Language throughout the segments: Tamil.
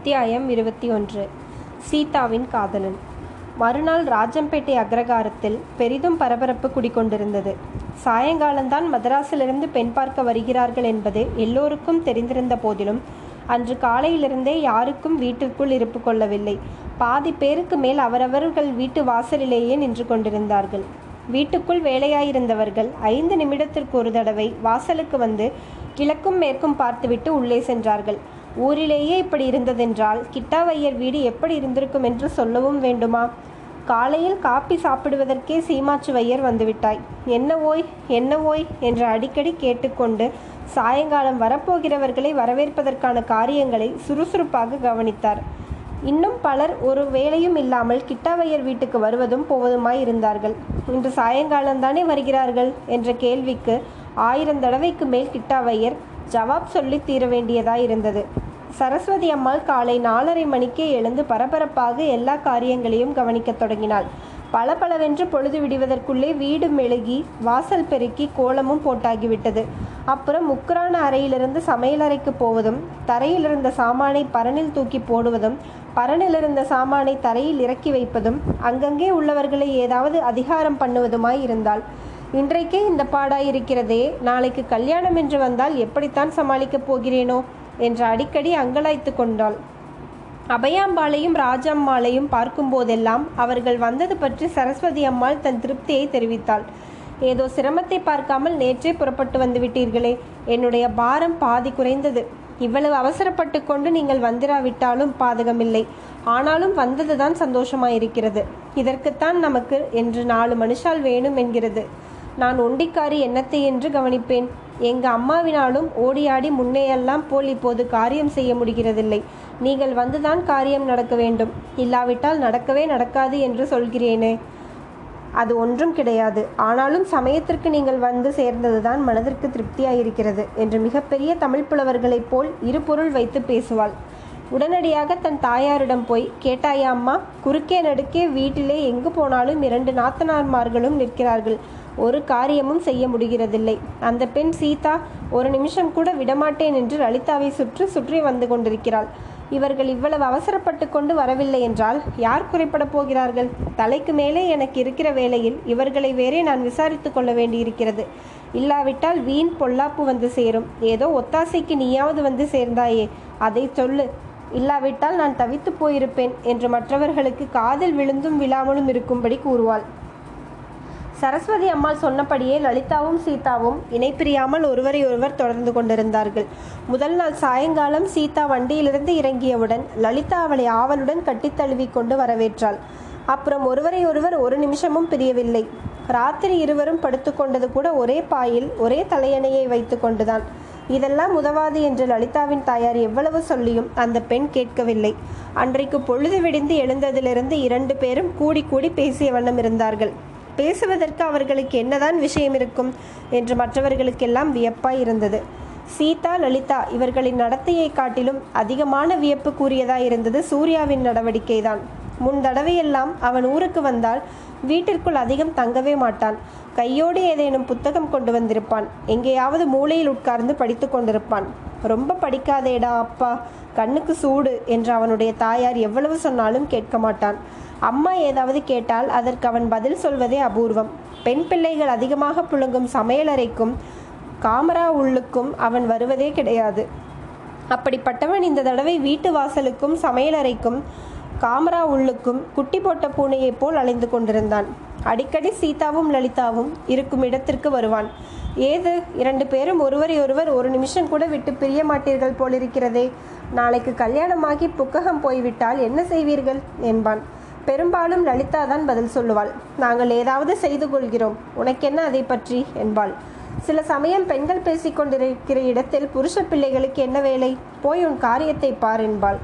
அத்தியாயம் இருபத்தி ஒன்று. சீதாவின் காதலன். மறுநாள் ராஜம்பேட்டை அக்ரகாரத்தில் பெரிதும் பரபரப்பு குடிக்கொண்டிருந்தது சாயங்காலம்தான் மதராஸிலிருந்து பெண் பார்க்க வருகிறார்கள் என்பது எல்லோருக்கும் தெரிந்திருந்த போதிலும் அன்று காலையிலிருந்தே யாருக்கும் வீட்டிற்குள் இருப்பு கொள்ளவில்லை. பாதி பேருக்கு மேல் அவரவர்கள் வீட்டு வாசலிலேயே நின்று கொண்டிருந்தார்கள். வீட்டுக்குள் வேலையாயிருந்தவர்கள் ஐந்து நிமிடத்திற்கு ஒரு தடவை வாசலுக்கு வந்து கிழக்கும் மேற்கும் பார்த்துவிட்டு உள்ளே சென்றார்கள். ஊரிலேயே இப்படி இருந்ததென்றால் கிட்டாவையர் வீடு எப்படி இருந்திருக்கும் என்று சொல்லவும் வேண்டுமா? காலையில் காப்பி சாப்பிடுவதற்கே சீமாச்சு வையர் வந்துவிட்டாய். என்ன ஓய் என்ன ஓய் என்று அடிக்கடி கேட்டுக்கொண்டு சாயங்காலம் வரப்போகிறவர்களை வரவேற்பதற்கான காரியங்களை சுறுசுறுப்பாக கவனித்தார். இன்னும் பலர் ஒரு வேலையும் இல்லாமல் கிட்டாவையர் வீட்டுக்கு வருவதும் போவதுமாய் இருந்தார்கள். இன்று சாயங்காலம்தானே வருகிறார்கள் என்ற கேள்விக்கு ஆயிரம் தடவைக்கு மேல் கிட்டாவையர் ஜவாப் சொல்லி தீர வேண்டியதாய் இருந்தது. சரஸ்வதி அம்மாள் காலை நாலரை மணிக்கே எழுந்து பரபரப்பாக எல்லா காரியங்களையும் கவனிக்கத் தொடங்கினாள். பளபளவென்று பொழுது விடுவதற்குள்ளே வீடு மெழுகி வாசல் பெருக்கி கோலமும் போட்டாகிவிட்டது. அப்புறம் முக்கரான அறையிலிருந்து சமையலறைக்கு போவதும் தரையில் இருந்த சாமானை பரனில் தூக்கி போடுவதும் பரனில் இருந்த சாமானை தரையில் இறக்கி வைப்பதும் அங்கங்கே உள்ளவர்களை ஏதாவது அதிகாரம் பண்ணுவதுமாய் இருந்தாள். இன்றைக்கே இந்த பாடாயிருக்கிறதே நாளைக்கு கல்யாணம் என்று வந்தால் எப்படித்தான் சமாளிக்கப் போகிறேனோ? என்று அடிக்கடி அங்கலாய்த்து கொண்டாள். அபயாம்பாளையும் ராஜம்மாளையும் பார்க்கும்போதெல்லாம் அவர்கள் வந்தது பற்றி சரஸ்வதி அம்மாள் தன் திருப்தியை தெரிவித்தாள். ஏதோ சிரமத்தை பார்க்காமல் நேற்றே புறப்பட்டு வந்து விட்டீர்களே என்னுடைய பாரம் பாதி குறைந்தது. இவ்வளவு அவசரப்பட்டு கொண்டு நீங்கள் வந்திராவிட்டாலும் பாதகமில்லை. ஆனாலும் வந்ததுதான் சந்தோஷமாயிருக்கிறது. இதற்குத்தான் நமக்கு என்று நாலு மனுஷால் வேணும் என்கிறது. நான் ஒண்டிக்காரி என்னத்தை என்று கவனிப்பேன். எங்கள் அம்மாவினாலும் ஓடியாடி முன்னேயெல்லாம் போல் இப்போது காரியம் செய்ய முடிகிறதில்லை. நீங்கள் வந்துதான் காரியம் நடக்க வேண்டும். இல்லாவிட்டால் நடக்கவே நடக்காது என்று சொல்கிறேனே. அது ஒன்றும் கிடையாது. ஆனாலும் சமயத்திற்கு நீங்கள் வந்து சேர்ந்ததுதான் மனதிற்கு திருப்தியாயிருக்கிறது என்று மிகப்பெரிய தமிழ் புலவர்களைப் போல் இரு பொருள் வைத்து பேசுவாள். உடனடியாக தன் தாயாரிடம் போய் கேட்டாயா அம்மா குறுக்கே நடுக்கே வீட்டிலே எங்கு போனாலும் இரண்டு நாத்தனார்மார்களும் நிற்கிறார்கள். ஒரு காரியமும் செய்ய முடிகிறதில்லை. அந்த பெண் சீதா ஒரு நிமிஷம் கூட விடமாட்டேன் என்று லலிதாவை சுற்றி சுற்றி வந்து கொண்டிருக்கிறாள். இவர்கள் இவ்வளவு அவசரப்பட்டு கொண்டு வரவில்லை என்றால் யார் குறைப்பட போகிறார்கள்? தலைக்கு மேலே எனக்கு இருக்கிற வேளையில் இவர்களை வேறே நான் விசாரித்து கொள்ள வேண்டியிருக்கிறது. இல்லாவிட்டால் வீண் பொல்லாப்பு வந்து சேரும். ஏதோ ஒத்தாசைக்கு நீயாவது வந்து சேர்ந்தாயே. அதை சொல்லு. இல்லாவிட்டால் நான் தவித்து போயிருப்பேன் என்று மற்றவர்களுக்கு காதில் விழுந்தும் விழாமலும் இருக்கும்படி கூறுவாள். சரஸ்வதி அம்மாள் சொன்னபடியே லலிதாவும் சீதாவும் இணைப்பிரியாமல் ஒருவரை ஒருவர் தொடர்ந்து கொண்டிருந்தார்கள். முதல் நாள் சாயங்காலம் சீதா வண்டியிலிருந்து இறங்கியவுடன் லலிதா அவளை ஆவலுடன் கட்டித்தழுவி கொண்டு வரவேற்றாள். அப்புறம் ஒருவரை ஒருவர் ஒரு நிமிஷமும் பிரியவில்லை. ராத்திரி இருவரும் படுத்துக்கொண்டது கூட ஒரே பாயில் ஒரே தலையணையை வைத்து கொண்டுதான். இதெல்லாம் உதவாது என்று லலிதாவின் தாயார் எவ்வளவு சொல்லியும் அந்த பெண் கேட்கவில்லை. அன்றைக்கு பொழுது விடிந்து எழுந்ததிலிருந்து இரண்டு பேரும் கூடி கூடி பேசிய வண்ணம் இருந்தார்கள். பேசுவதற்கு அவர்களுக்கு என்னதான் விஷயம் இருக்கும் என்று மற்றவர்களுக்கெல்லாம் வியப்பாய் இருந்தது. சீதா லலிதா இவர்களின் நடத்தையை காட்டிலும் அதிகமான வியப்பு கூறியதாய் இருந்தது சூர்யாவின் நடவடிக்கைதான். முன் தடவையெல்லாம் அவன் ஊருக்கு வந்தால் வீட்டிற்குள் அதிகம் தங்கவே மாட்டான். கையோடு ஏதேனும் புத்தகம் கொண்டு வந்திருப்பான். எங்கேயாவது மூலையில் உட்கார்ந்து படித்து கொண்டிருப்பான். ரொம்ப படிக்காதேடா அப்பா கண்ணுக்கு சூடு என்று அவனுடைய தாயார் எவ்வளவு சொன்னாலும் கேட்க மாட்டான். அம்மா ஏதாவது கேட்டால் அதற்கு அவன் பதில் சொல்வதே அபூர்வம். பெண் பிள்ளைகள் அதிகமாக புழுங்கும் சமையலறைக்கும் காமரா உள்ளுக்கும் அவன் வருவதே கிடையாது. அப்படிப்பட்டவன் இந்த தடவை வீட்டு வாசலுக்கும் சமையலறைக்கும் காமரா உள்ளுக்கும் குட்டி போட்ட பூனையைப் போல் அலைந்து கொண்டிருந்தான். அடிக்கடி சீதாவும் லலிதாவும் இருக்கும் இடத்திற்கு வருவான். ஏது? இரண்டு பேரும் ஒருவரை ஒருவர் ஒரு நிமிஷம் கூட விட்டு பிரிய மாட்டீர்கள் போலிருக்கிறதே. நாளைக்கு கல்யாணமாகி புக்ககம் போய்விட்டால் என்ன செய்வீர்கள்? என்பான். பெரும்பாலும் லலிதா தான் பதில் சொல்லுவாள். நாங்கள் ஏதாவது செய்து கொள்கிறோம். உனக்கென்ன அதை பற்றி? என்பாள். சில சமயம் பெண்கள் பேசிக்கொண்டிருக்கிற இடத்தில் புருஷ பிள்ளைகளுக்கு என்ன வேலை? போய் உன் காரியத்தை பார் என்பாள்.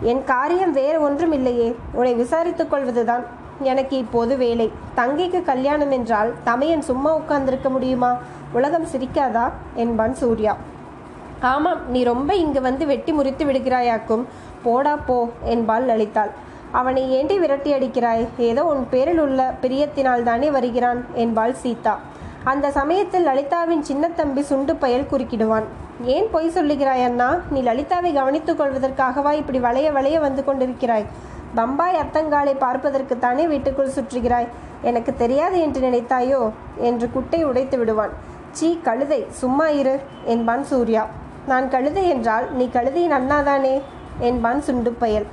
என் காரியம் வேறு ஒன்றும் இல்லையே உன்னை விசாரித்துக் கொள்வதுதான் எனக்கு இப்போது வேலை. தங்கைக்கு கல்யாணம் என்றால் தமையன் சும்மா உட்கார்ந்திருக்க முடியுமா? உலகம் சிரிக்காதா? என்பான் சூர்யா. ஆமாம் நீ ரொம்ப இங்கு வந்து வெட்டி முறித்து விடுகிறாயாக்கும். போடா போ என்பாள் லலிதாள். அவனை ஏண்டி விரட்டி அடிக்கிறாய்? ஏதோ உன் பேரில் உள்ள பிரியத்தினால் தானே வருகிறான் என்பாள் சீதா. அந்த சமயத்தில் லலிதாவின் சின்னத்தம்பி சுண்டு பயல் குறுக்கிடுவான். ஏன் பொய் சொல்லுகிறாய் அண்ணா? நீ லலிதாவை கவனித்துக் கொள்வதற்காகவா இப்படி வளைய வளைய வந்து கொண்டிருக்கிறாய்? பம்பாய் அத்தங்காலை பார்ப்பதற்குத்தானே வீட்டுக்குள் சுற்றுகிறாய்? எனக்கு தெரியாது என்று நினைத்தாயோ? என்று குட்டை உடைத்து விடுவான். சீ கழுதை சும்மா இரு என்பான் சூர்யா. நான் கழுதை என்றால் நீ கழுதையின் அண்ணாதானே? என்பான் சுண்டுப்பயல்.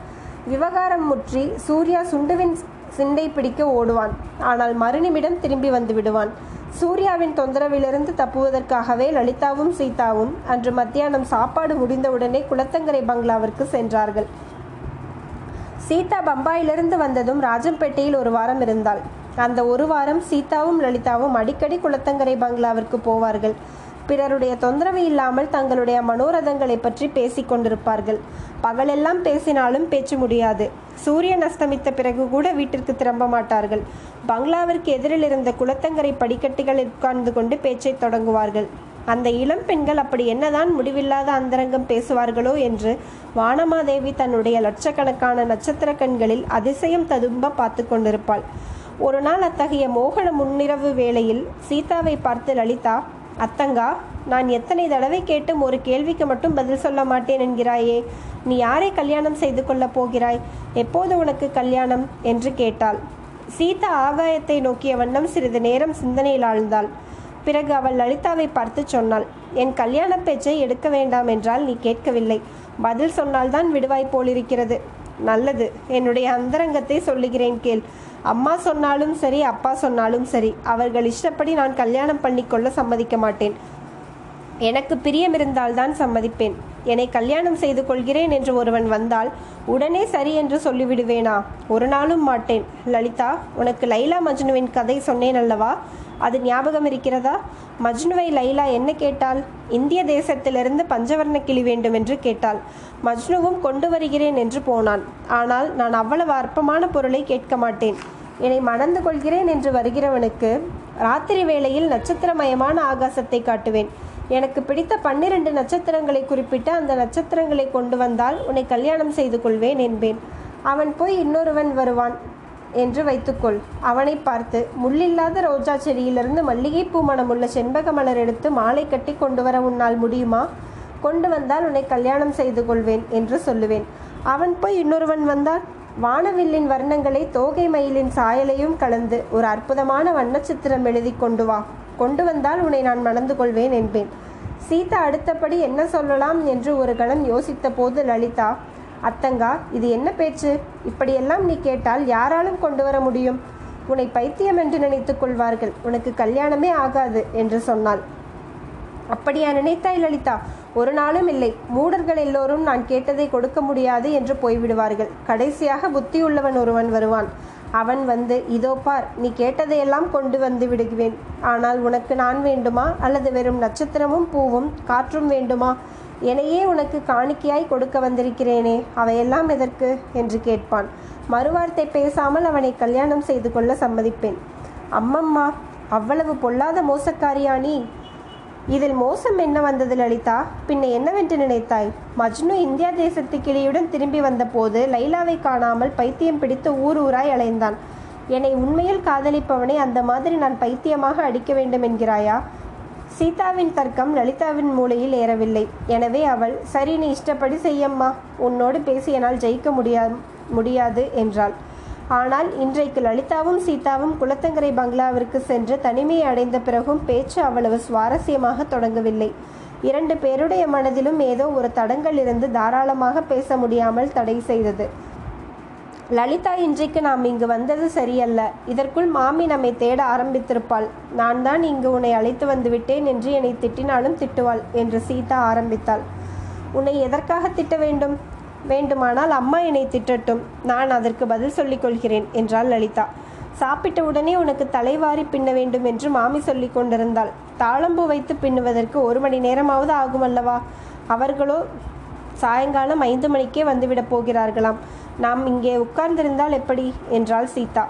விவகாரம் முற்றி சூர்யா சுண்டுவின் சிண்டை பிடிக்க ஓடுவான். ஆனால் மறுநிமிடம் திரும்பி வந்து விடுவான். சூர்யாவின் தொந்தரவிலிருந்து தப்புவதற்காகவே லலிதாவும் சீதாவும் அன்று மத்தியானம் சாப்பாடு முடிந்தவுடனே குளத்தங்கரை பங்களாவிற்கு சென்றார்கள். சீதா பம்பாயிலிருந்து வந்ததும் ராஜம்பேட்டையில் ஒரு வாரம் இருந்தாள். அந்த ஒரு வாரம் சீதாவும் லலிதாவும் அடிக்கடி குளத்தங்கரை பங்களாவிற்கு போவார்கள். பிறருடைய தொந்தரவு இல்லாமல் தங்களுடைய மனோரதங்களை பற்றி பேசிக் கொண்டிருப்பார்கள். பகலெல்லாம் பேசினாலும் பேச்சு முடியாது. சூரியன் அஸ்தமித்த பிறகு கூட வீட்டிற்கு திரும்ப மாட்டார்கள். பங்களாவிற்கு எதிரில் இருந்த குளத்தங்கரை படிக்கட்டுகளில் உட்கார்ந்து கொண்டு பேச்சை தொடங்குவார்கள். அந்த இளம் பெண்கள் அப்படி என்னதான் முடிவில்லாத அந்தரங்கம் பேசுவார்களோ என்று வானமாதேவி தன்னுடைய லட்சக்கணக்கான நட்சத்திர கண்களில் அதிசயம் ததும்ப பார்த்து கொண்டிருப்பாள். ஒரு நாள் அத்தகைய மோகன முன்னிரவு வேளையில் சீதாவை பார்த்து லலிதா அத்தங்கா நான் எத்தனை தடவை கேட்டும் ஒரு கேள்விக்கு மட்டும் பதில் சொல்ல மாட்டேன் என்கிறாயே. நீ யாரை கல்யாணம் செய்து கொள்ளப் போகிறாய்? எப்போது உனக்கு கல்யாணம்? என்று கேட்டாள். சீதா ஆகாயத்தை நோக்கிய வண்ணம் சிறிது நேரம் சிந்தனையில் ஆழ்ந்தாள். பிறகு அவள் லலிதாவை பார்த்து சொன்னாள் என் கல்யாண பேச்சை எடுக்க வேண்டாம் என்றால் நீ கேட்கவில்லை. பதில் சொன்னால்தான் விடுவாய் போலிருக்கிறது. நல்லது. என்னுடைய அந்தரங்கத்தை சொல்லுகிறேன் கேள். அம்மா சொன்னாலும் சரி அப்பா சொன்னாலும் சரி அவர்கள் இஷ்டப்படி நான் கல்யாணம் பண்ணிக்கொள்ள சம்மதிக்க மாட்டேன். எனக்கு பிரியம் இருந்தால்தான் சம்மதிப்பேன். என்னை கல்யாணம் செய்து கொள்கிறேன் என்று ஒருவன் வந்தால் உடனே சரி என்று சொல்லிவிடுவேனா? ஒரு நாளும் மாட்டேன். லலிதா உனக்கு லைலா மஜ்னுவின் கதை சொன்னேன் அல்லவா? அது ஞாபகம் இருக்கிறதா? மஜ்னுவை லைலா என்ன கேட்டாள்? இந்திய தேசத்திலிருந்து பஞ்சவர்ண கிளி வேண்டும் என்று கேட்டாள். மஜ்னுவும் கொண்டு வருகிறேன் என்று போனான். ஆனால் நான் அவ்வளவு அற்பமான பொருளை கேட்க மாட்டேன். என்னை மணந்து கொள்கிறேன் என்று வருகிறவனுக்கு ராத்திரி வேளையில் நட்சத்திரமயமான ஆகாசத்தை காட்டுவேன். எனக்கு பிடித்த பன்னிரண்டு நட்சத்திரங்களை குறிப்பிட்டு அந்த நட்சத்திரங்களை கொண்டு வந்தால் உன்னை கல்யாணம் செய்து கொள்வேன் என்பேன். அவன் போய் இன்னொருவன் வருவான். என்று வைத்துக்கொள். அவனை பார்த்து முள்ளில்லாத ரோஜா செடியிலிருந்து மல்லிகைப்பூ மணமுள்ள செண்பக மலர் எடுத்து மாலை கட்டி கொண்டு வர உன்னால் முடியுமா? கொண்டு வந்தால் உன்னை கல்யாணம் செய்து கொள்வேன் என்று சொல்லுவேன். அவன் போய் இன்னொருவன் வந்தால்? வானவில்லின் வர்ணங்களை தோகை மயிலின் சாயலையும் கலந்து ஒரு அற்புதமான வண்ணச்சித்திரம் எழுதி கொண்டு வா. கொண்டு வந்தால் உன்னை நான் மணந்து கொள்வேன் என்பேன். சீதா அடுத்தபடி என்ன சொல்லலாம்? என்று ஒரு கணம் யோசித்த போது லலிதா அத்தங்கா இது என்ன பேச்சு? இப்படியெல்லாம் நீ கேட்டால் யாராலும் கொண்டு வர முடியும். உன்னை பைத்தியம் என்று நினைத்துக் கொள்வார்கள். உனக்கு கல்யாணமே ஆகாது என்று சொன்னாள். அப்படியா நினைத்தாய் லலிதா? ஒரு நாளும் இல்லை. மூடர்கள் எல்லோரும் நான் கேட்டதை கொடுக்க முடியாது என்று போய்விடுவார்கள். கடைசியாக புத்தியுள்ளவன் ஒருவன் வருவான். அவன் வந்து இதோ பார் நீ கேட்டதையெல்லாம் கொண்டு வந்து விடுவேன். ஆனால் உனக்கு நான் வேண்டுமா? அல்லது வெறும் நட்சத்திரமும் பூவும் காற்றும் வேண்டுமா? என்னையே உனக்கு காணிக்கையாய் கொடுக்க வந்திருக்கிறேனே அவையெல்லாம் எதற்கு? என்று கேட்பான். மறுவார்த்தை பேசாமல் அவனை கல்யாணம் செய்து கொள்ள சம்மதிப்பேன். அம்மம்மா அவ்வளவு பொல்லாத மோசக்காரியா நீ? இதில் மோசம் என்ன வந்தது லலிதா? பின்ன என்னவென்று நினைத்தாய்? மஜ்னு இந்தியா தேசத்து கிளியுடன் திரும்பி வந்தபோது லைலாவை காணாமல் பைத்தியம் பிடித்து ஊர் ஊராய் அலைந்தான். என்னை உண்மையில் காதலிப்பவனை அந்த மாதிரி நான் பைத்தியமாக அடிக்க வேண்டும் என்கிறாயா? சீதாவின் தர்க்கம் லலிதாவின் மூளையில் ஏறவில்லை. எனவே அவள் சரி நீ இஷ்டப்படி செய்யம்மா. உன்னோடு பேசி என்னால் ஜெயிக்க முடியா முடியாது என்றாள். ஆனால் இன்றைக்கு லலிதாவும் சீதாவும் குளத்தங்கரை பங்களாவிற்கு சென்று தனிமையை அடைந்த பிறகும் பேச்சு அவ்வளவு சுவாரஸ்யமாக தொடங்கவில்லை. இரண்டு பேருடைய மனதிலும் ஏதோ ஒரு தடங்கள் இருந்து தாராளமாக பேச முடியாமல் தடை செய்தது. லலிதா இன்றைக்கு நாம் இங்கு வந்தது சரியல்ல. இதற்குள் மாமி நம்மை தேட ஆரம்பித்திருப்பாள். நான் தான் இங்கு உன்னை அழைத்து வந்து விட்டேன் என்று என்னை திட்டினாலும் திட்டுவாள் என்று சீதா ஆரம்பித்தாள். உன்னை எதற்காக திட்ட வேண்டும்? வேண்டுமானால் அம்மா என்னை திட்டட்டும். நான் அதற்கு பதில் சொல்லிக் கொள்கிறேன் என்றாள் லலிதா. சாப்பிட்ட உடனே உனக்கு தலைவாரி பின்ன வேண்டும் என்று மாமி சொல்லிக் கொண்டிருந்தாள். தாளம்பூ வைத்து பின்னுவதற்கு ஒரு மணி நேரமாவது ஆகும் அல்லவா அவர்களோ சாயங்காலம் ஐந்து மணிக்கே வந்துவிடப் போகிறார்களாம். நாம் இங்கே உட்கார்ந்திருந்தால் எப்படி? என்றாள் சீதா.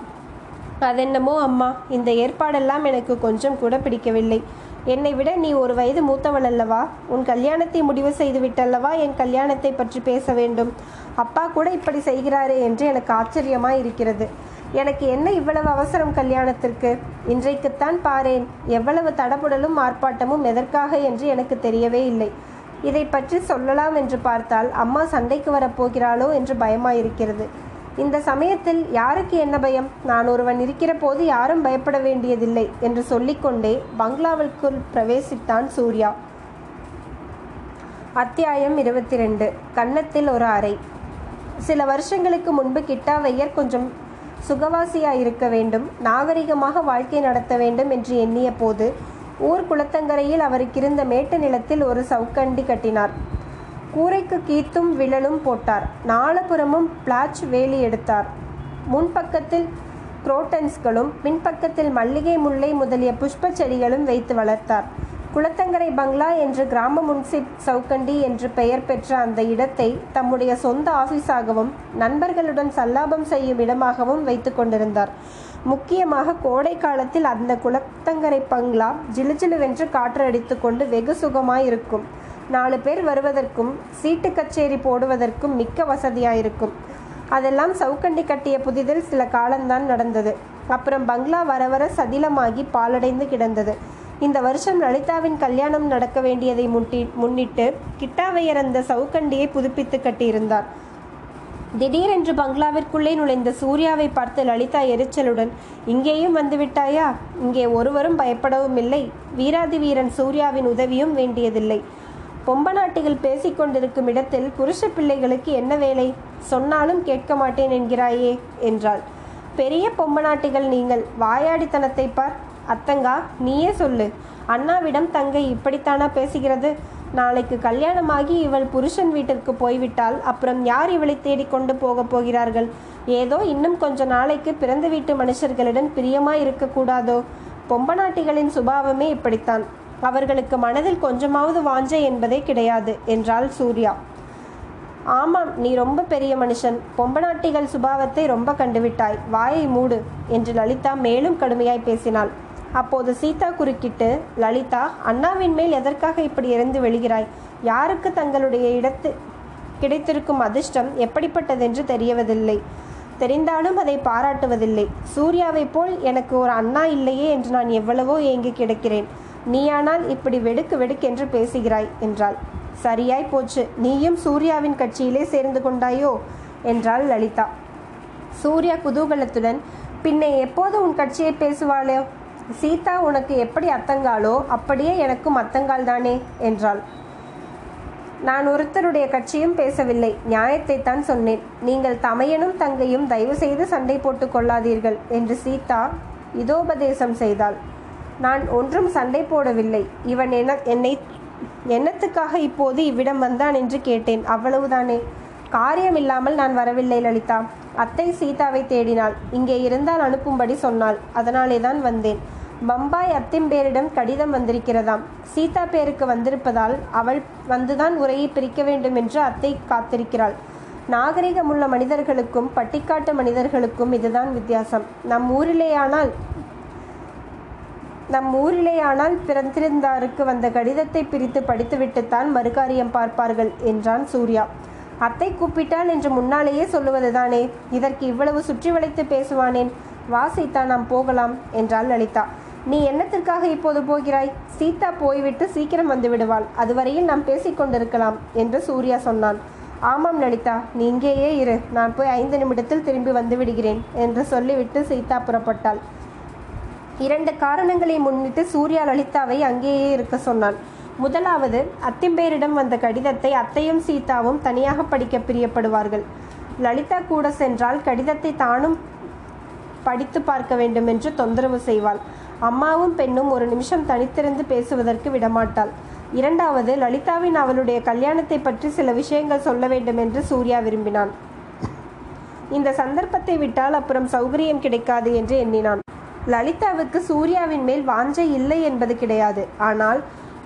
அதென்னமோ அம்மா இந்த ஏற்பாடெல்லாம் எனக்கு கொஞ்சம் கூட பிடிக்கவில்லை. என்னை விட நீ ஒரு வயது மூத்தவள் அல்லவா? உன் கல்யாணத்தை முடிவு செய்து விட்டல்லவா? என் கல்யாணத்தை பற்றி பேச வேண்டும். அப்பா கூட இப்படி செய்கிறாரே என்று எனக்கு ஆச்சரியமாய் இருக்கிறது. எனக்கு என்ன இவ்வளவு அவசரம் கல்யாணத்திற்கு? இன்றைக்குத்தான் பாரேன். எவ்வளவு தடபுடலும் ஆர்ப்பாட்டமும் எதற்காக என்று எனக்கு தெரியவே இல்லை. இதை பற்றி சொல்லலாம் என்று பார்த்தால் அம்மா சண்டைக்கு வரப்போகிறாளோ என்று பயமாயிருக்கிறது. இந்த சமயத்தில் யாருக்கு என்ன பயம்? நான் ஒருவன் இருக்கிற போது யாரும் பயப்பட வேண்டியதில்லை என்று சொல்லிக்கொண்டே பங்களாவிற்குள் பிரவேசித்தான் சூர்யா. அத்தியாயம் இருபத்தி ரெண்டு கன்னத்தில் ஒரு அறை. சில வருஷங்களுக்கு முன்பு கிட்டாவையர் கொஞ்சம் சுகவாசியாக இருக்க வேண்டும் நாகரிகமாக வாழ்க்கை நடத்த வேண்டும் என்று எண்ணிய போது ஊர் குளத்தங்கரையில் அவருக்கு இருந்த மேட்டு நிலத்தில் ஒரு சவுக்கண்டி கட்டினார். கூரைக்கு கீத்தும் விழலும் போட்டார். நாலபுறமும் பிளாச் வேலி எடுத்தார். முன்பக்கத்தில் குரோட்டன்ஸ்களும் பின்பக்கத்தில் மல்லிகை முல்லை முதலிய புஷ்ப செடிகளும் வைத்து வளர்த்தார். குளத்தங்கரை பங்களா என்று கிராம முன்சிப் சவுக்கண்டி என்று பெயர் பெற்ற அந்த இடத்தை தம்முடைய சொந்த ஆஃபீஸாகவும் நண்பர்களுடன் சல்லாபம் செய்யும் இடமாகவும் வைத்து கொண்டிருந்தார். முக்கியமாக கோடை காலத்தில் அந்த குளத்தங்கரை பங்களா ஜிலுஜிலுவென்று காற்று அடித்து கொண்டு வெகு சுகமாயிருக்கும் நாலு பேர் வருவதற்கும் சீட்டு கச்சேரி போடுவதற்கும் மிக்க வசதியாயிருக்கும். அதெல்லாம் சவுக்கண்டி கட்டிய புதிதில் சில காலம்தான் நடந்தது. அப்புறம் பங்களா வர வர சதிலமாகி பாலடைந்து கிடந்தது. இந்த வருஷம் லலிதாவின் கல்யாணம் நடக்க வேண்டியதை முட்டி முன்னிட்டு கிட்டாவையர் அந்த சவுக்கண்டியை புதுப்பித்து கட்டியிருந்தார். திடீரென்று பங்களாவிற்குள்ளே நுழைந்த சூர்யாவை பார்த்து லலிதா எரிச்சலுடன் இங்கேயும் வந்துவிட்டாயா? இங்கே ஒருவரும் பயப்படவும் இல்லை. வீராதி வீரன் சூர்யாவின் உதவியும் வேண்டியதில்லை. பொம்பநாட்டிகள் பேசிக்கொண்டிருக்கும் இடத்தில் புருஷ பிள்ளைகளுக்கு என்ன வேலை? சொன்னாலும் கேட்க மாட்டேன் என்கிறாயே என்றாள். பெரிய பொம்பநாட்டிகள் நீங்கள். வாயாடித்தனத்தை பார். அத்தங்கா நீயே சொல்லு. அண்ணாவிடம் தங்கை இப்படித்தானா பேசுகிறது? நாளைக்கு கல்யாணமாகி இவள் புருஷன் வீட்டிற்கு போய்விட்டால் அப்புறம் யார் இவளை தேடிக்கொண்டு போகப் போகிறார்கள்? ஏதோ இன்னும் கொஞ்ச நாளைக்கு பிறந்த வீட்டு மனுஷர்களிடம் பிரியமாய் இருக்கக்கூடாதோ? பொம்பநாட்டிகளின் சுபாவமே இப்படித்தான். அவர்களுக்கு மனதில் கொஞ்சமாவது வாஞ்சை என்பதே கிடையாது என்றாள் சூர்யா. ஆமாம் நீ ரொம்ப பெரிய மனுஷன். பொம்பநாட்டிகள் சுபாவத்தை ரொம்ப கண்டுவிட்டாய். வாயை மூடு என்று லலிதா மேலும் கடுமையாய் பேசினாள். அப்போது சீதா குறுக்கிட்டு லலிதா அண்ணாவின் மேல் எதற்காக இப்படி இறந்து வெளிகிறாய் யாருக்கு தங்களுடைய இடத்து கிடைத்திருக்கும் அதிர்ஷ்டம் எப்படிப்பட்டதென்று தெரியவதில்லை. தெரிந்தாலும் அதை பாராட்டுவதில்லை. சூர்யாவைப் போல் எனக்கு ஒரு அண்ணா இல்லையே என்று நான் எவ்வளவோ ஏங்கி கிடக்கிறேன். நீயானால் இப்படி வெடுக்கு வெடுக்கென்று பேசுகிறாய் என்றாள். சரியாய் போச்சு. நீயும் சூர்யாவின் கட்சியிலே சேர்ந்து கொண்டாயோ? என்றாள் லலிதா. சூர்யா குதூகலத்துடன் பின்னே எப்போது உன் கட்சியை பேசுவாளோ? சீதா உனக்கு எப்படி அத்தங்காளோ அப்படியே எனக்கும் அத்தங்கால் தானே என்றாள். நான் ஒருத்தருடைய கட்சியும் பேசவில்லை. நியாயத்தை தான் சொன்னேன். நீங்கள் தமையனும் தங்கையும் தயவு செய்து சண்டை போட்டுக் கொள்ளாதீர்கள் என்று சீதா இதோபதேசம் செய்தாள். நான் ஒன்றும் சண்டை போடவில்லை. இவன் என என்னை என்னத்துக்காக இப்போது இவ்விடம் வந்தான் என்று கேட்டேன். அவ்வளவுதானே. காரியமில்லாமல் நான் வரவில்லை லலிதா. அத்தை சீதாவை தேடினாள். இங்கே இருந்தால் அனுப்பும்படி சொன்னாள். அதனாலே தான் வந்தேன். பம்பாய் அத்திம்பேரிடம் கடிதம் வந்திருக்கிறதாம். சீதா பேருக்கு வந்திருப்பதால் அவள் வந்துதான் உரையை பிரிக்க வேண்டும் என்று அத்தை காத்திருக்கிறாள். நாகரிகமுள்ள மனிதர்களுக்கும் பட்டிக்காட்டு மனிதர்களுக்கும் இதுதான் வித்தியாசம். நம் ஊரிலேயானால் நம் ஊரிலேயானால் பிறந்திருந்தாருக்கு வந்த கடிதத்தை பிரித்து படித்துவிட்டுத்தான் மறுகாரியம் பார்ப்பார்கள் என்றான் சூர்யா. அத்தை கூப்பிட்டால் என்று முன்னாலேயே சொல்லுவதுதானே? இதற்கு இவ்வளவு சுற்றி வளைத்து பேசுவானேன்? வா சீதா நாம் போகலாம் என்றாள் லலிதா. நீ என்னத்திற்காக இப்போது போகிறாய்? சீதா போய்விட்டு சீக்கிரம் வந்து விடுவாள். அதுவரையில் நாம் பேசிக்கொண்டிருக்கலாம் என்று சூர்யா சொன்னான். ஆமாம் லலிதா நீ இங்கேயே இரு. நான் போய் ஐந்து நிமிடத்தில் திரும்பி வந்து விடுகிறேன் என்று சொல்லிவிட்டு சீதா புறப்பட்டாள். இரண்டு காரணங்களை முன்னிட்டு சூர்யா லலிதாவை அங்கேயே இருக்க சொன்னான். முதலாவது அத்திம்பேரிடம் வந்த கடிதத்தை அத்தையும் சீதாவும் தனியாக படிக்க பிரியப்படுவார்கள். லலிதா கூட சென்றால் கடிதத்தை தானும் படித்து பார்க்க வேண்டும் என்று தொந்தரவு செய்வாள். அம்மாவும் பெண்ணும் ஒரு நிமிஷம் தனித்திருந்து பேசுவதற்கு விடமாட்டாள். இரண்டாவது லலிதாவின் அவளுடைய கல்யாணத்தை பற்றி சில விஷயங்கள் சொல்ல வேண்டும் என்று சூர்யா விரும்பினான். இந்த சந்தர்ப்பத்தை விட்டால் அப்புறம் சௌகரியம் கிடைக்காது என்று எண்ணினான். லலிதாவுக்கு சூர்யாவின் மேல் வாஞ்சை இல்லை என்பது கிடையாது. ஆனால்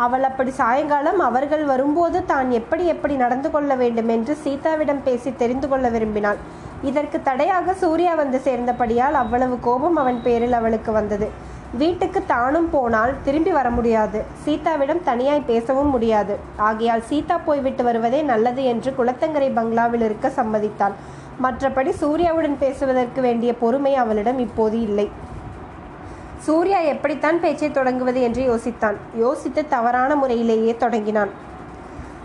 அவள் அப்படி சாயங்காலம் அவர்கள் வரும்போது தான் எப்படி எப்படி நடந்து கொள்ள வேண்டும் என்று சீதாவிடம் பேசி தெரிந்து கொள்ள விரும்பினாள். இதற்கு தடையாக சூர்யா வந்து சேர்ந்தபடியால் அவ்வளவு கோபம் அவன் பேரில் அவளுக்கு வந்தது. வீட்டுக்கு தானும் போனால் திரும்பி வர முடியாது. சீதாவிடம் தனியாய் பேசவும் முடியாது. ஆகையால் சீதா போய்விட்டு வருவதே நல்லது என்று குளத்தங்கரை பங்களாவில் இருக்க சம்மதித்தாள். மற்றபடி சூர்யாவுடன் பேசுவதற்கு வேண்டிய பொறுமை அவளிடம் இப்போது இல்லை. சூர்யா எப்படித்தான் பேச்சை தொடங்குவது என்று யோசித்தான். யோசித்து தவறான முறையிலேயே தொடங்கினான்.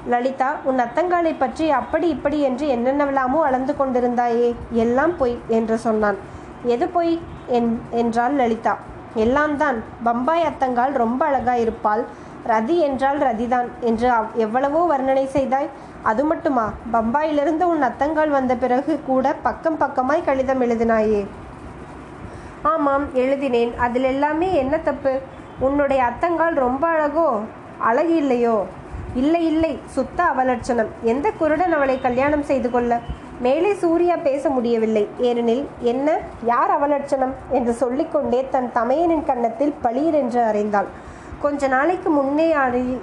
லலிதா உன் அத்தங்காலை பற்றி அப்படி இப்படி என்று என்னென்னவெல்லாமோ அளந்து கொண்டிருந்தாயே எல்லாம் பொய் என்று சொன்னான். எது பொய்? என் என்றாள் லலிதா. எல்லாம் தான். பம்பாய் அத்தங்கால் ரொம்ப அழகாக இருப்பாள். ரதி என்றால் ரதிதான் என்று அவ்- எவ்வளவோ வர்ணனை செய்தாய். அது மட்டுமா? பம்பாயிலிருந்து உன் அத்தங்கால் வந்த பிறகு கூட பக்கம் பக்கமாய் கடிதம் எழுதினாயே. ஆமாம் எழுதினேன். அதில் எல்லாமே என்ன தப்பு? உன்னுடைய அத்தங்கால் ரொம்ப அழகோ? அழகு இல்லையோ? இல்லை இல்லை. சுத்த அவலட்சணம். எந்த குருடன் அவளை கல்யாணம் செய்து கொள்ள? மேலே சூர்யா பேச முடியவில்லை. ஏனெனில் என்ன? யார் அவலட்சணம்? என்று சொல்லிக்கொண்டே தன் தமையனின் கன்னத்தில் பளீர் என்று அறைந்தாள். கொஞ்ச நாளைக்கு முன்னே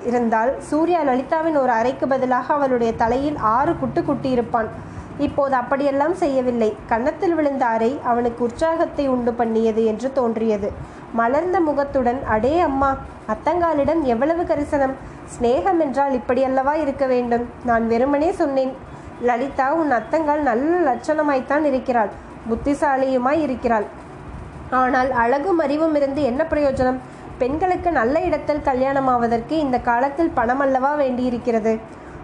இருந்தால் சூர்யா லலிதாவின் ஒரு அறைக்கு பதிலாக அவளுடைய தலையில் ஆறு குட்டு குட்டியிருப்பான். இப்போது அப்படியெல்லாம் செய்யவில்லை. கன்னத்தில் விழுந்த அறை அவனுக்கு உற்சாகத்தை உண்டு பண்ணியது என்று தோன்றியது. மலர்ந்த முகத்துடன் அடே அம்மா அத்தங்காலிடம் எவ்வளவு கரிசனம்? சிநேகம் என்றால் இப்படியல்லவா இருக்க வேண்டும்? நான் வெறுமனே சொன்னேன். லலிதா உன் அத்தங்கள் நல்ல லட்சணமாய்த்தான் இருக்கிறாள். புத்திசாலியுமாய் இருக்கிறாள். ஆனால் அழகும் அறிவும் இருந்து என்ன பிரயோஜனம்? பெண்களுக்கு நல்ல இடத்தில் கல்யாணம் ஆவதற்கு இந்த காலத்தில் பணம் அல்லவா வேண்டியிருக்கிறது?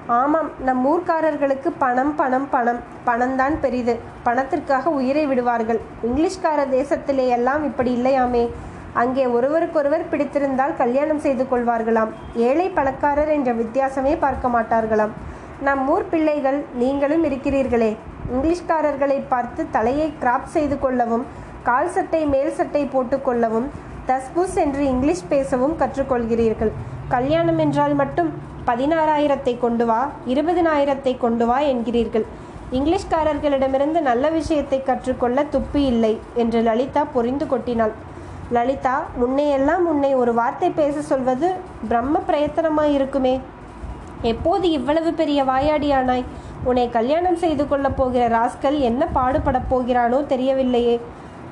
ஆமாம் நம் ஊர்க்காரர்களுக்கு பணம் பணம் பணம். பணம்தான் பெரிது. பணத்திற்காக உயிரை விடுவார்கள். இங்கிலீஷ்கார தேசத்திலே எல்லாம் இப்படி இல்லையாமே. அங்கே ஒருவருக்கொருவர் பிடித்திருந்தால் கல்யாணம் செய்து கொள்வார்களாம். ஏழை பணக்காரர் என்ற வித்தியாசமே பார்க்க மாட்டார்களாம். நம் ஊர் பிள்ளைகள் நீங்களும் இருக்கிறீர்களே. இங்கிலீஷ்காரர்களை பார்த்து தலையை கிராப் செய்து கொள்ளவும் கால் சட்டை மேல் சட்டை போட்டுக்கொள்ளவும் தஸ்புஸ் என்று இங்கிலீஷ் பேசவும் கற்றுக்கொள்கிறீர்கள். கல்யாணம் என்றால் மட்டும் பதினாறாயிரத்தை கொண்டு வா இருபதினாயிரத்தை கொண்டு வா என்கிறீர்கள். இங்கிலீஷ்காரர்களிடமிருந்து நல்ல விஷயத்தை கற்றுக்கொள்ள துப்பி இல்லை என்று லலிதா பொறிந்து கொட்டினாள். லலிதா முன்னையெல்லாம் உன்னை ஒரு வார்த்தை பேச சொல்வது பிரம்ம பிரயத்தனமாயிருக்குமே. இருக்குமே எப்போது இவ்வளவு பெரிய வாயாடியானாய்? உன்னை கல்யாணம் செய்து கொள்ளப் போகிற ராஸ்கல் என்ன பாடுபடப் போகிறானோ தெரியவில்லையே.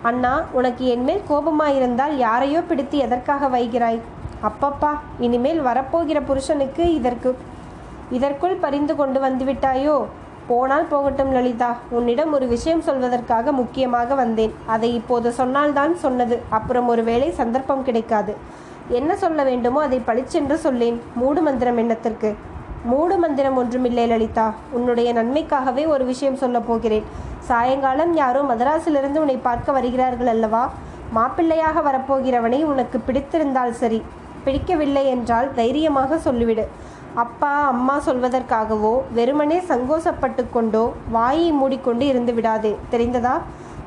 அண்ணா உனக்கு என்மேல் கோபமாயிருந்தால் யாரையோ பிடித்து எதற்காக வைகிறாய்? அப்பப்பா இனிமேல் வரப்போகிற புருஷனுக்கு இதற்கு இதற்குள் பரிந்து கொண்டு வந்துவிட்டாயோ? போனால் போகட்டும் லலிதா உன்னிடம் ஒரு விஷயம் சொல்வதற்காக முக்கியமாக வந்தேன். அதை இப்போது சொன்னால்தான் சொன்னது. அப்புறம் ஒருவேளை சந்தர்ப்பம் கிடைக்காது. என்ன சொல்ல வேண்டுமோ அதை பளிச்சென்று சொல்லேன். மூடு மந்திரம் எண்ணத்திற்கு மூடு மந்திரம் ஒன்றுமில்லை லலிதா. உன்னுடைய நன்மைக்காகவே ஒரு விஷயம் சொல்லப் போகிறேன். சாயங்காலம் யாரோ மதராஸிலிருந்து உன்னை பார்க்க வருகிறார்கள் அல்லவா? மாப்பிள்ளையாக வரப்போகிறவனை உனக்கு பிடித்திருந்தால் சரி. பிடிக்கவில்லை என்றால் தைரியமாக சொல்லிவிடு. அப்பா அம்மா சொல்வதற்காகவோ வெறுமனே சங்கோசப்பட்டு கொண்டோ வாயை மூடிக்கொண்டு இருந்து விடாதே. தெரிந்ததா?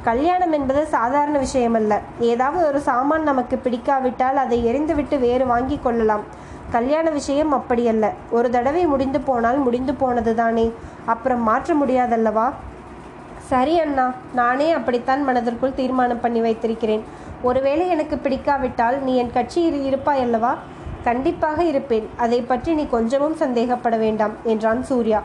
கல்யாணம் என்பது சாதாரண விஷயமல்ல. ஏதாவது ஒரு சாமான் நமக்கு பிடிக்காவிட்டால் அதை எரிந்துவிட்டு வேறு வாங்கி கொள்ளலாம். கல்யாண விஷயம் அப்படியல்ல. ஒரு தடவை முடிந்து போனால் முடிந்து போனது தானே. அப்புறம் மாற்ற முடியாதல்லவா? சரி அண்ணா நானே அப்படித்தான் மனதிற்குள் தீர்மானம் பண்ணி வைத்திருக்கிறேன். ஒருவேளை எனக்கு பிடிக்காவிட்டால் நீ என் கட்சியில் இருப்பாய் அல்லவா கண்டிப்பாக இருப்பேன். அதை பற்றி நீ கொஞ்சமும் சந்தேகப்பட வேண்டாம் என்றான் சூர்யா.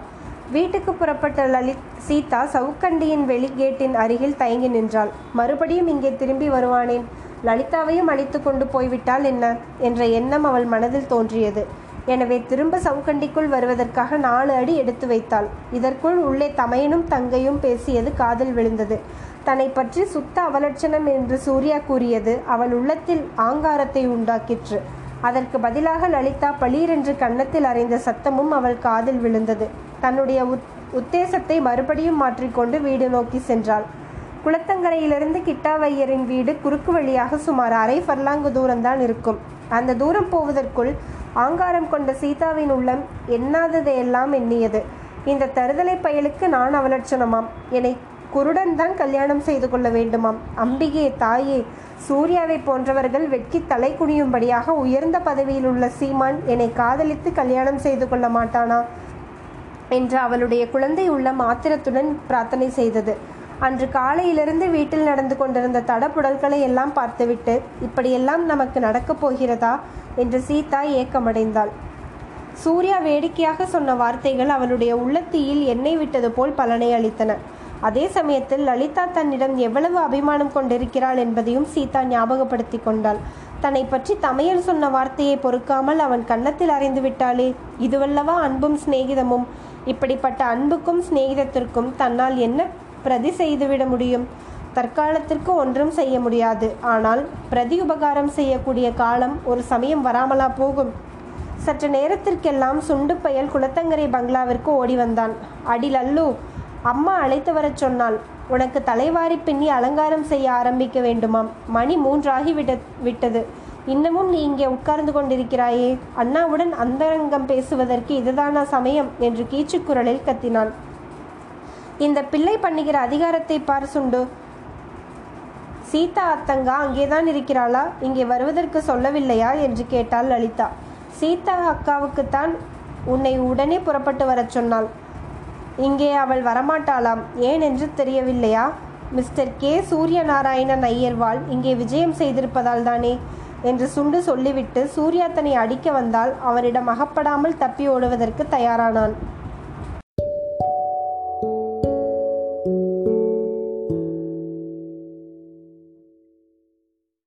வீட்டுக்கு புறப்பட்ட லலித் சீதா சவுக்கண்டியின் வெளிகேட்டின் அருகில் தயங்கி நின்றாள். மறுபடியும் இங்கே திரும்பி வருவானேன்? லலிதாவையும் அழைத்து கொண்டு போய்விட்டால் என்ன? என்ற எண்ணம் அவள் மனதில் தோன்றியது. எனவே திரும்ப சவுக்கண்டிக்குள் வருவதற்காக நாலு அடி எடுத்து வைத்தாள். இதற்குள் உள்ளே தமையனும் தங்கையும் பேசியது காதில் விழுந்தது. தன்னை பற்றி சுத்த அவலட்சணம் என்று சூர்யா கூறியது அவள் உள்ளத்தில் ஆங்காரத்தை உண்டாக்கிற்று. அதற்கு பதிலாக லலிதா பளீரென்று கன்னத்தில் அறைந்த சத்தமும் அவள் காதில் விழுந்தது. தன்னுடைய உத் உத்தேசத்தை மறுபடியும் மாற்றிக்கொண்டு வீடு நோக்கி சென்றாள். குளத்தங்கரையிலிருந்து கிட்டாவையரின் வீடு குறுக்கு வழியாக சுமார் அரை ஃபர்லாங்கு தூரம்தான் இருக்கும். அந்த தூரம் போவதற்குள் ஆங்காரம் கொண்ட சீதாவின் உள்ளம் எண்ணாததையெல்லாம் எண்ணியது. இந்த தருதலை பயலுக்கு நான் அவலட்சணமாம். என்னை குருடன் தான் கல்யாணம் செய்து கொள்ள வேண்டுமாம். அம்பிகே தாயே சூர்யாவை போன்றவர்கள் வெட்கி தலை குனியும்படியாக உயர்ந்த பதவியில் உள்ள சீமான் என்னை காதலித்து கல்யாணம் செய்து கொள்ள மாட்டானா? என்று அவளுடைய குழந்தை உள்ள மாத்திரத்துடன் பிரார்த்தனை செய்தது. அன்று காலையிலிருந்து வீட்டில் நடந்து கொண்டிருந்த தடபுடல்களை எல்லாம் பார்த்துவிட்டு இப்படியெல்லாம் நமக்கு நடக்கப் போகிறதா? என்று சீதா ஏக்கமடைந்தாள். சூர்யா வேடிக்கையாக சொன்ன வார்த்தைகள் அவளுடைய உள்ளத்தீயில் எண்ணெய் விட்டது போல் பலனை அளித்தன. அதே சமயத்தில் லலிதா தன்னிடம் எவ்வளவு அபிமானம் கொண்டிருக்கிறாள் என்பதையும் சீதா ஞாபகப்படுத்தி கொண்டாள். தன்னை பற்றி தமையல் சொன்ன வார்த்தையை பொறுக்காமல் அவன் கன்னத்தில் அறைந்து விட்டாளே இதுவல்லவா அன்பும் சிநேகிதமும்? இப்படிப்பட்ட அன்புக்கும் சிநேகிதத்திற்கும் தன்னால் என்ன பிரதி செய்துவிட முடியும். தற்காலத்திற்கு ஒன்றும் செய்ய முடியாது. ஆனால் பிரதி உபகாரம் செய்யக்கூடிய காலம் ஒரு சமயம் வராமலா போகும். சற்று நேரத்திற்கெல்லாம் சுண்டு பயல் குளத்தங்கரை பங்களாவிற்கு ஓடி வந்தான். அடி லல்லு அம்மா அழைத்து வரச் சொன்னாள். உனக்கு தலைவாரி பின்னி அலங்காரம் செய்ய ஆரம்பிக்க வேண்டுமாம். மணி மூன்றாகி விட விட்டது. இன்னமும் நீ இங்கே உட்கார்ந்து கொண்டிருக்கிறாயே. அண்ணாவுடன் அந்தரங்கம் பேசுவதற்கு இதுதானா சமயம்? என்று கீச்சுக்குரலில் கத்தினான். இந்த பிள்ளை பண்ணுகிற அதிகாரத்தை பார் சுண்டு. சீதா அத்தங்கா அங்கேதான் இருக்கிறாளா? இங்கே வருவதற்கு சொல்லவில்லையா? என்று கேட்டாள் லலிதா. சீதா அக்காவுக்குத்தான் உன்னை உடனே புறப்பட்டு வரச் சொன்னாள். இங்கே அவள் வரமாட்டாளாம். ஏன் என்று தெரியவில்லையா? Mister K. சூரியநாராயணன் ஐயர்வாள் இங்கே விஜயம் செய்திருப்பதால் தானே? என்று சுண்டு சொல்லிவிட்டு சூர்யா தன்னை அடிக்க வந்தால் அவனிடம் அகப்படாமல் தப்பி ஓடுவதற்கு தயாரானான்.